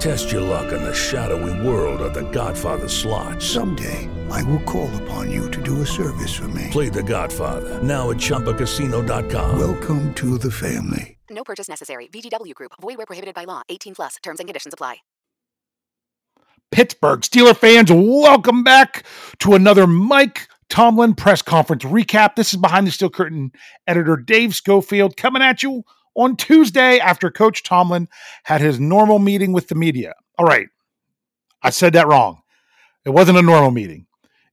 Test your luck in the shadowy world of The Godfather slot. Someday, I will call upon you to do a service for me. Play The Godfather now at ChumbaCasino.com. Welcome to the family. No purchase necessary. VGW Group. Void where prohibited by law. 18 plus. Terms and conditions apply. Pittsburgh Steeler fans, welcome back to another Mike Tomlin press conference recap. This is behind the steel curtain editor Dave Schofield coming at you on Tuesday after Coach Tomlin had his normal meeting with the media. All right, I said that wrong. It wasn't a normal meeting,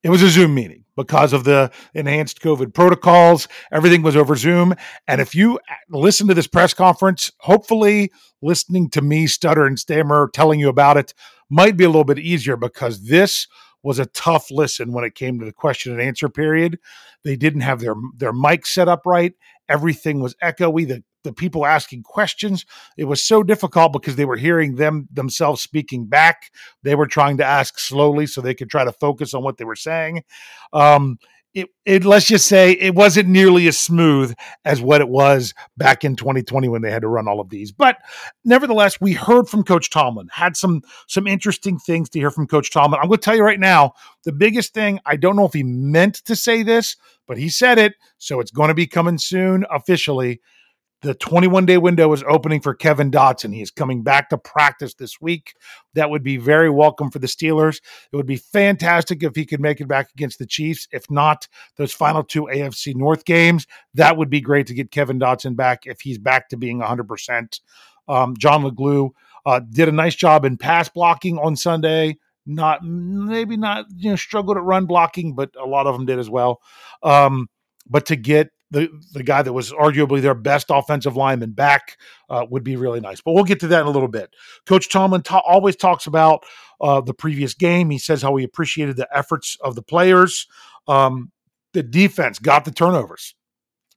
it was a Zoom meeting because of the enhanced COVID protocols. Everything was over Zoom. And if you uh, listen to this press conference, hopefully listening to me stutter and stammer telling you about it might be a little bit easier because this was a tough listen when it came to the question and answer period. They didn't have their their mic set up right. Everything was echoey. The the people asking questions, it was so difficult because they were hearing them themselves speaking back. They were trying to ask slowly so they could try to focus on what they were saying. Um, it, it, let's just say it wasn't nearly as smooth as what it was back in 2020 when they had to run all of these. But nevertheless, we heard from Coach Tomlin. Had some some interesting things to hear from Coach Tomlin. I'm going to tell you right now, the biggest thing. I don't know if he meant to say this, but he said it, so it's going to be coming soon officially. The 21 day window is opening for Kevin Dotson. He is coming back to practice this week. That would be very welcome for the Steelers. It would be fantastic if he could make it back against the Chiefs. If not, those final two AFC North games, that would be great to get Kevin Dotson back if he's back to being 100%. Um, John Leglue uh, did a nice job in pass blocking on Sunday. Not maybe not you know struggled at run blocking, but a lot of them did as well. Um, but to get the the guy that was arguably their best offensive lineman back uh, would be really nice. But we'll get to that in a little bit. Coach Tomlin ta- always talks about uh, the previous game. He says how he appreciated the efforts of the players. Um, the defense got the turnovers.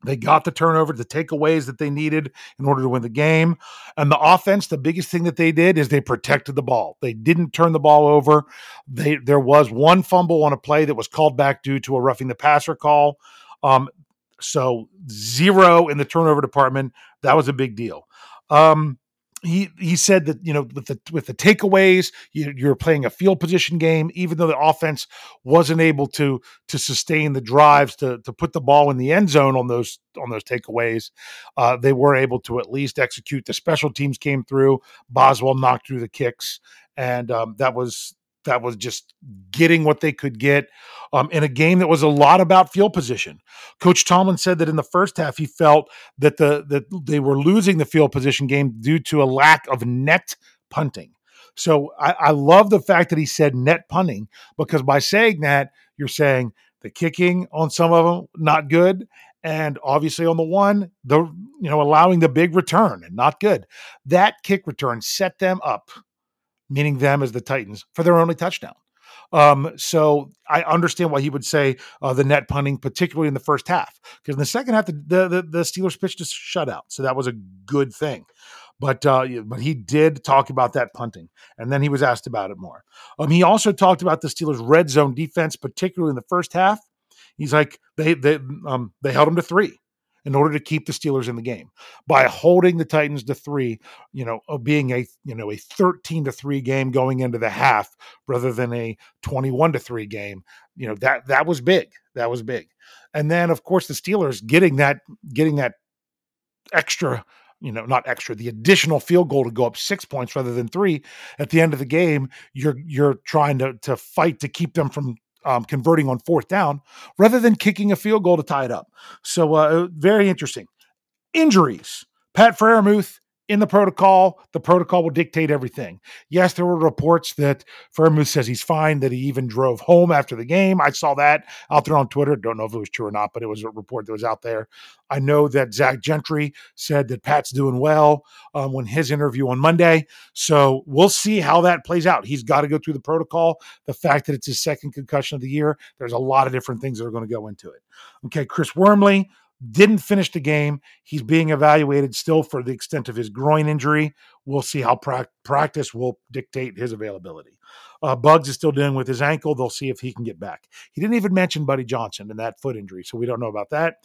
They got the turnover, the takeaways that they needed in order to win the game. And the offense, the biggest thing that they did is they protected the ball. They didn't turn the ball over. They there was one fumble on a play that was called back due to a roughing the passer call. Um, so zero in the turnover department. That was a big deal. Um, he he said that you know with the with the takeaways you, you're playing a field position game even though the offense wasn't able to to sustain the drives to to put the ball in the end zone on those on those takeaways uh, they were able to at least execute the special teams came through Boswell knocked through the kicks and um, that was that was just getting what they could get um, in a game that was a lot about field position. Coach Tomlin said that in the first half he felt that the that they were losing the field position game due to a lack of net punting. So I, I love the fact that he said net punting because by saying that you're saying The kicking on some of them not good, and obviously on the one, the you know allowing the big return and not good. That kick return set them up, meaning them as the Titans for their only touchdown. Um, so I understand why he would say uh, the net punting, particularly in the first half, because in the second half, the, the, the Steelers pitched a shutout, so that was a good thing. But uh, but he did talk about that punting, and then he was asked about it more. Um, he also talked about the Steelers' red zone defense, particularly in the first half. He's like they they um, they held him to three in order to keep the Steelers in the game by holding the Titans to three, you know, being a you know a 13 to 3 game going into the half rather than a 21 to 3 game. You know, that that was big. That was big. And then of course the Steelers getting that getting that extra you know, not extra, the additional field goal to go up six points rather than three at the end of the game, you're you're trying to to fight to keep them from um, converting on fourth down rather than kicking a field goal to tie it up. So, uh, very interesting. Injuries. Pat Freiermuth in the protocol, the protocol will dictate everything. Yes, there were reports that Freiermuth says he's fine, that he even drove home after the game. I saw that out there on Twitter. Don't know if it was true or not, but it was a report that was out there. I know that Zach Gentry said that Pat's doing well um, when his interview on Monday. So we'll see how that plays out. He's got to go through the protocol. The fact that it's his second concussion of the year, there's a lot of different things that are going to go into it. Okay, Chris Wormley, didn't finish the game. He's being evaluated still for the extent of his groin injury. We'll see how pra- practice will dictate his availability. Uh, Buggs is still dealing with his ankle. They'll see if he can get back. He didn't even mention Buddy Johnson and that foot injury, so we don't know about that.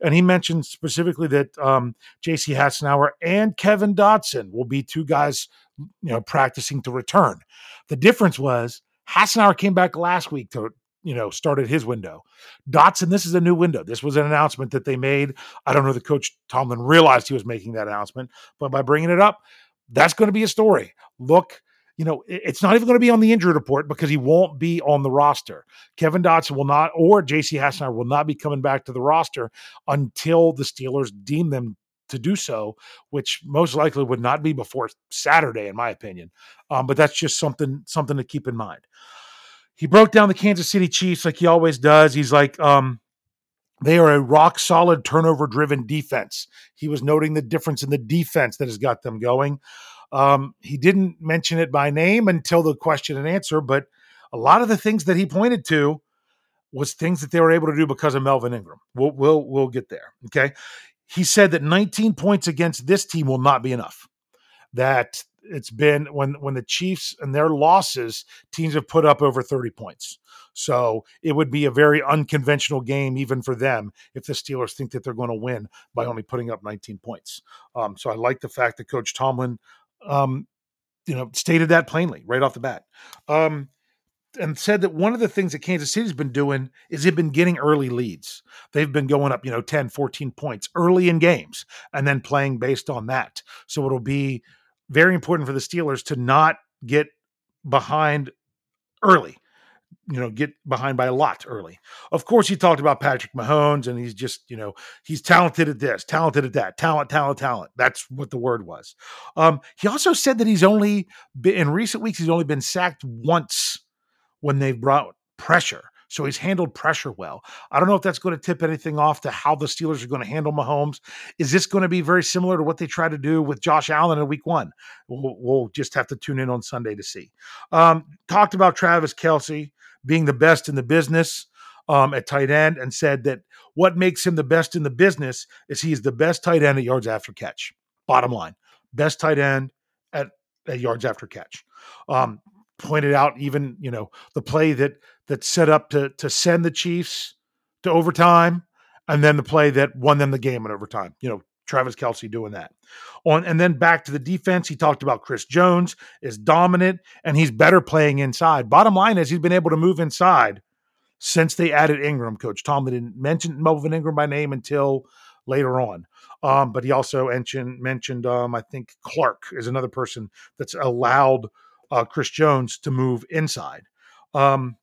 And he mentioned specifically that um, J.C. Hassenauer and Kevin Dotson will be two guys, you know, practicing to return. The difference was Hassenauer came back last week to you know, started his window. Dotson, this is a new window. This was an announcement that they made. I don't know that Coach Tomlin realized he was making that announcement, but by bringing it up, that's going to be a story. Look, you know, it's not even going to be on the injury report because he won't be on the roster. Kevin Dotson will not, or JC Hassenauer will not be coming back to the roster until the Steelers deem them to do so, which most likely would not be before Saturday, in my opinion. Um, but that's just something something to keep in mind he broke down the Kansas City Chiefs like he always does. He's like, um, they are a rock solid turnover driven defense. He was noting the difference in the defense that has got them going. Um, he didn't mention it by name until the question and answer, but a lot of the things that he pointed to was things that they were able to do because of Melvin Ingram. We'll we'll we'll get there. Okay. He said that 19 points against this team will not be enough. That it's been when when the Chiefs and their losses, teams have put up over 30 points. So it would be a very unconventional game even for them if the Steelers think that they're going to win by only putting up 19 points. Um, so I like the fact that Coach Tomlin, um, you know, stated that plainly right off the bat. Um, and said that one of the things that Kansas City's been doing is they've been getting early leads. They've been going up, you know, 10, 14 points early in games and then playing based on that. So it'll be very important for the Steelers to not get behind early. You know, get behind by a lot early. Of course, he talked about Patrick Mahomes, and he's just, you know, he's talented at this, talented at that, talent, talent, talent. That's what the word was. Um, he also said that he's only been in recent weeks, he's only been sacked once when they've brought pressure. So he's handled pressure well. I don't know if that's going to tip anything off to how the Steelers are going to handle Mahomes. Is this going to be very similar to what they tried to do with Josh Allen in week one? We'll, we'll just have to tune in on Sunday to see. Um, talked about Travis Kelce being the best in the business um, at tight end and said that what makes him the best in the business is he's the best tight end at yards after catch. Bottom line, best tight end at, at yards after catch. Um, pointed out even you know the play that that set up to to send the Chiefs to overtime, and then the play that won them the game in overtime. You know, Travis Kelce doing that. On and then back to the defense, he talked about Chris Jones is dominant and he's better playing inside. Bottom line is he's been able to move inside since they added Ingram. Coach Tomlin didn't mention Melvin Ingram by name until later on. Um, but he also mentioned mentioned um, I think Clark is another person that's allowed uh, Chris Jones to move inside. Um,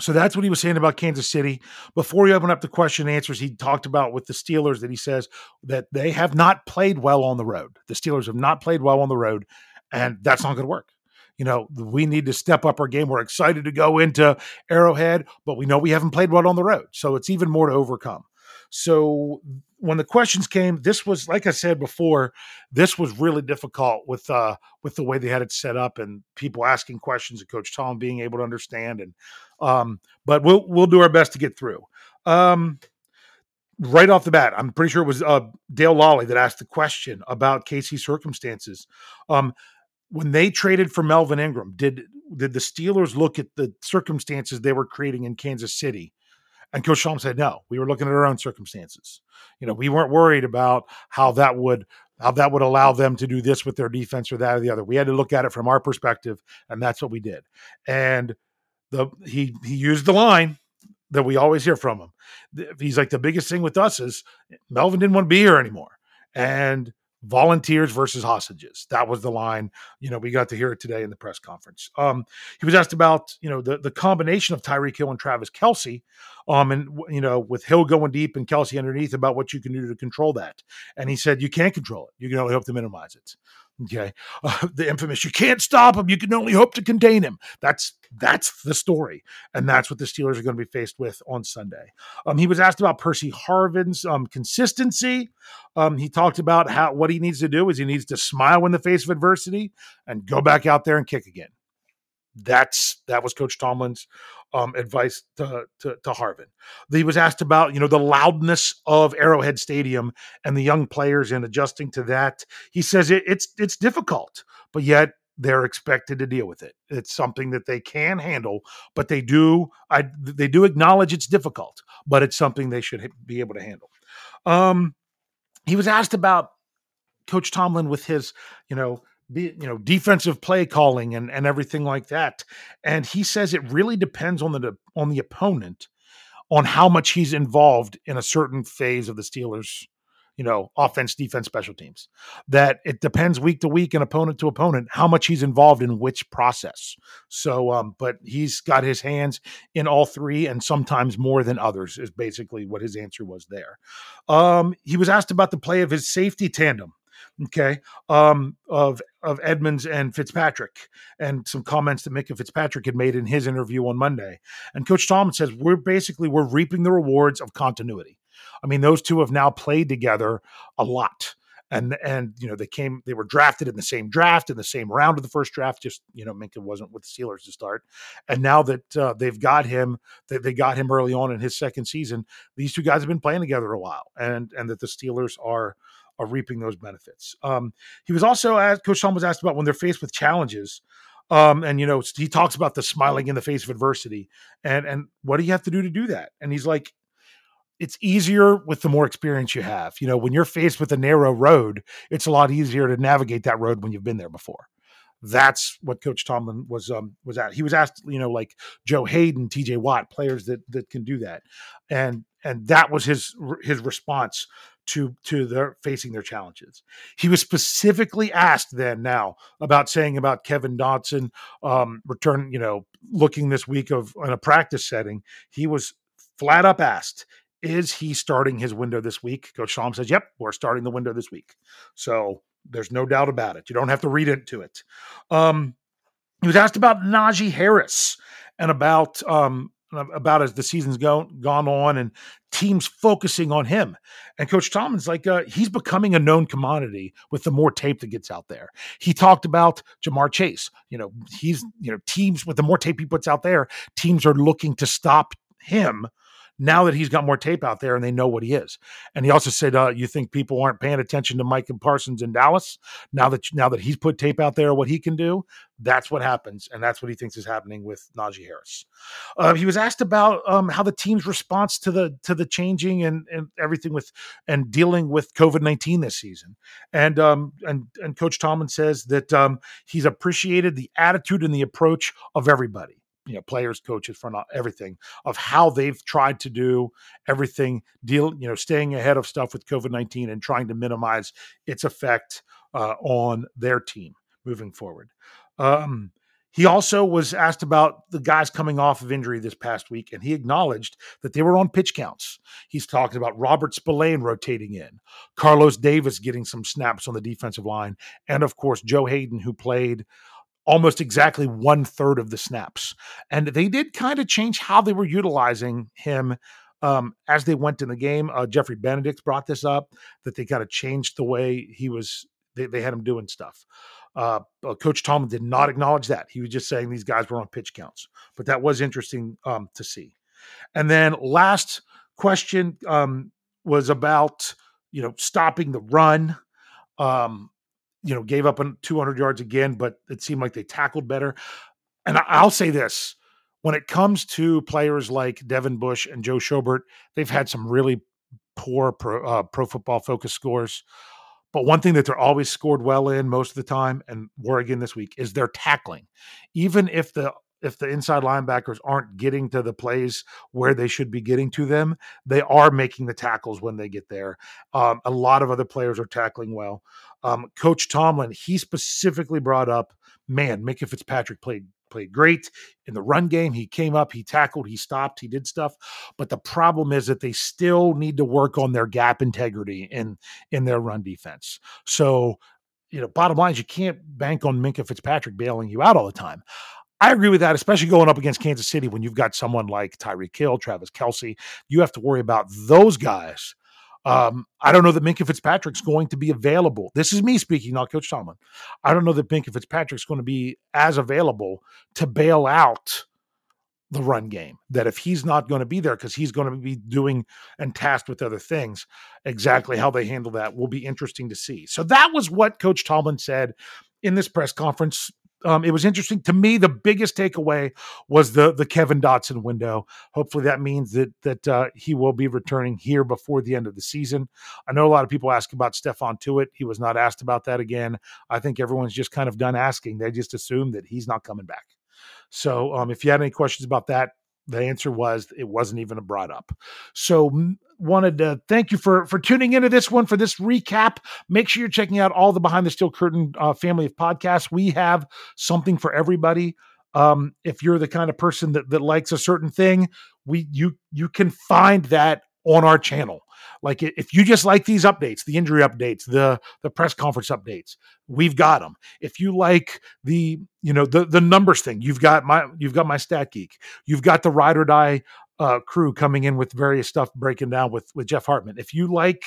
so that's what he was saying about Kansas City. Before he opened up the question and answers, he talked about with the Steelers that he says that they have not played well on the road. The Steelers have not played well on the road, and that's not going to work. you know, we need to step up our game. We're excited to go into Arrowhead, but we know we haven't played well on the road. So it's even more to overcome. So when the questions came, this was like I said before, this was really difficult with uh with the way they had it set up and people asking questions and Coach Tom being able to understand and um but we'll we'll do our best to get through. Um right off the bat, I'm pretty sure it was uh, Dale Lolley that asked the question about KC's circumstances. Um, when they traded for Melvin Ingram, did did the Steelers look at the circumstances they were creating in Kansas City? And Coach Shalom said, no, we were looking at our own circumstances. You know, we weren't worried about how that would how that would allow them to do this with their defense or that or the other. We had to look at it from our perspective, and that's what we did. And the he he used the line that we always hear from him. He's like the biggest thing with us is Melvin didn't want to be here anymore. And volunteers versus hostages. That was the line. You know, we got to hear it today in the press conference. Um, he was asked about, you know, the, the combination of Tyreek Hill and Travis Kelce, um, and you know, with Hill going deep and Kelce underneath about what you can do to control that. And he said, you can't control it. You can only hope to minimize it. Okay, uh, the infamous "you can't stop him, you can only hope to contain him." That's that's the story, and that's what the Steelers are going to be faced with on Sunday. Um, he was asked about Pressley Harvin's um, consistency. Um, he talked about how what he needs to do is he needs to smile in the face of adversity and go back out there and kick again that's that was Coach Tomlin's um, advice to, to, to Harvin. He was asked about you know the loudness of Arrowhead Stadium and the young players and adjusting to that. He says it, it's it's difficult, but yet they're expected to deal with it. It's something that they can handle, but they do I they do acknowledge it's difficult, but it's something they should be able to handle. Um, he was asked about Coach Tomlin with his you know be, you know defensive play calling and and everything like that and he says it really depends on the on the opponent on how much he's involved in a certain phase of the Steelers you know offense defense special teams. That it depends week to week and opponent to opponent how much he's involved in which process. So um but he's got his hands in all three and sometimes more than others is basically what his answer was there. Um he was asked about the play of his safety tandem okay, um, of of Edmonds and Fitzpatrick, and some comments that Minkah Fitzpatrick had made in his interview on Monday. And Coach Tom says we're basically we're reaping the rewards of continuity. I mean, those two have now played together a lot. And and you know they came they were drafted in the same draft in the same round of the first draft. Just you know Minkah wasn't with the Steelers to start, and now that uh, they've got him, they got him early on in his second season. These two guys have been playing together a while, and and that the Steelers are are reaping those benefits. Um, he was also asked, Coach Tom was asked about when they're faced with challenges. Um, and you know, he talks about the smiling in the face of adversity and and what do you have to do to do that? And he's like, it's easier with the more experience you have. You know, when you're faced with a narrow road, it's a lot easier to navigate that road when you've been there before. That's what Coach Tomlin was um, was at. He was asked, you know, like Joe Haden, T.J. Watt, players that that can do that, and and that was his his response to to their facing their challenges. He was specifically asked then now about saying about Kevin Dotson um, return, you know, looking this week of in a practice setting. He was flat up asked, "Is he starting his window this week?" Coach Shalom says, "Yep, we're starting the window this week." So there's no doubt about it. You don't have to read into it. Um, he was asked about Najee Harris and about um, about as the season's gone gone on and teams focusing on him. And Coach Tomlin's like, uh, he's becoming a known commodity with the more tape that gets out there. He talked about Ja'Marr Chase. You know, he's you know teams with the more tape he puts out there, teams are looking to stop him now that he's got more tape out there and they know what he is. And he also said, uh, "You think people aren't paying attention to Micah Parsons in Dallas now that now that he's put tape out there, what he can do? That's what happens, and that's what he thinks is happening with Najee Harris." Uh, he was asked about um, how the team's response to the to the changing and and everything with and dealing with COVID nineteen this season, and um, and and Coach Tomlin says that um, he's appreciated the attitude and the approach of everybody you know players coaches front everything of how they've tried to do everything deal you know staying ahead of stuff with covid-19 and trying to minimize its effect uh, on their team moving forward um, he also was asked about the guys coming off of injury this past week, and he acknowledged that they were on pitch counts. He's talked about Robert Spillane rotating in, Carlos Davis getting some snaps on the defensive line, and of course, Joe Haden, who played almost exactly one third of the snaps. And they did kind of change how they were utilizing him um, as they went in the game. Uh, Jeffrey Benedict brought this up that they kind of changed the way he was, they, they had him doing stuff. Uh, Coach Tomlin did not acknowledge that. He was just saying these guys were on pitch counts, but that was interesting um, to see. And then last question um, was about you know stopping the run. Um, you know, gave up on 200 yards again, but it seemed like they tackled better. And I'll say this: when it comes to players like Devin Bush and Joe Schobert, they've had some really poor pro, uh, pro football focus scores. But one thing that they're always scored well in most of the time, and were again this week, is their tackling. Even if the if the inside linebackers aren't getting to the plays where they should be getting to them, they are making the tackles when they get there. Um, a lot of other players are tackling well. Um, Coach Tomlin, he specifically brought up, man, Minkah Fitzpatrick played played great in the run game. He came up, he tackled, he stopped, he did stuff. But the problem is that they still need to work on their gap integrity in in their run defense. So, you know, bottom line is you can't bank on Minkah Fitzpatrick bailing you out all the time. I agree with that, especially going up against Kansas City when you've got someone like Tyreek Hill, Travis Kelce. You have to worry about those guys. Um, I don't know that Minkah Fitzpatrick's going to be available. This is me speaking, not Coach Tomlin. I don't know that Minkah Fitzpatrick's going to be as available to bail out the run game. That if he's not going to be there because he's going to be doing and tasked with other things, exactly how they handle that will be interesting to see. So that was what Coach Tomlin said in this press conference um, it was interesting to me. The biggest takeaway was the the Kevin Dotson window. Hopefully, that means that that uh, he will be returning here before the end of the season. I know a lot of people ask about Stephon Tuitt. He was not asked about that again. I think everyone's just kind of done asking. They just assume that he's not coming back. So, um, if you had any questions about that, the answer was it wasn't even brought up. So wanted to thank you for for tuning into this one for this recap. Make sure you're checking out all the behind the steel curtain uh, family of podcasts. We have something for everybody. Um, if you're the kind of person that that likes a certain thing, we you you can find that on our channel. Like if you just like these updates, the injury updates, the the press conference updates, we've got them. If you like the you know the the numbers thing, you've got my you've got my stat geek. You've got the ride or die uh, crew coming in with various stuff breaking down with with Jeff Hartman. If you like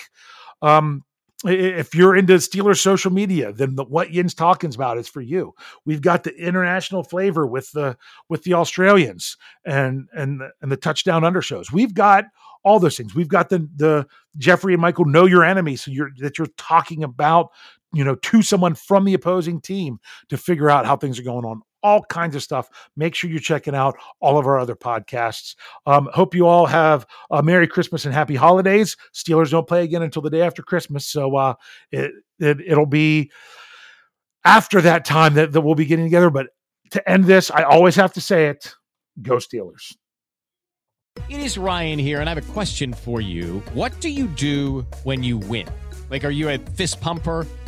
um if you're into Steelers social media, then the, what Yin's talking about is for you. We've got the international flavor with the with the Australians and and and the touchdown under shows. We've got all those things. We've got the the Jeffrey and Michael know your enemy, so you're that you're talking about you know to someone from the opposing team to figure out how things are going on. All kinds of stuff. Make sure you're checking out all of our other podcasts. Um, hope you all have a Merry Christmas and Happy Holidays. Steelers don't play again until the day after Christmas, so uh, it, it it'll be after that time that, that we'll be getting together. But to end this, I always have to say it: Go Steelers. It is Ryan here, and I have a question for you. What do you do when you win? Like, are you a fist pumper?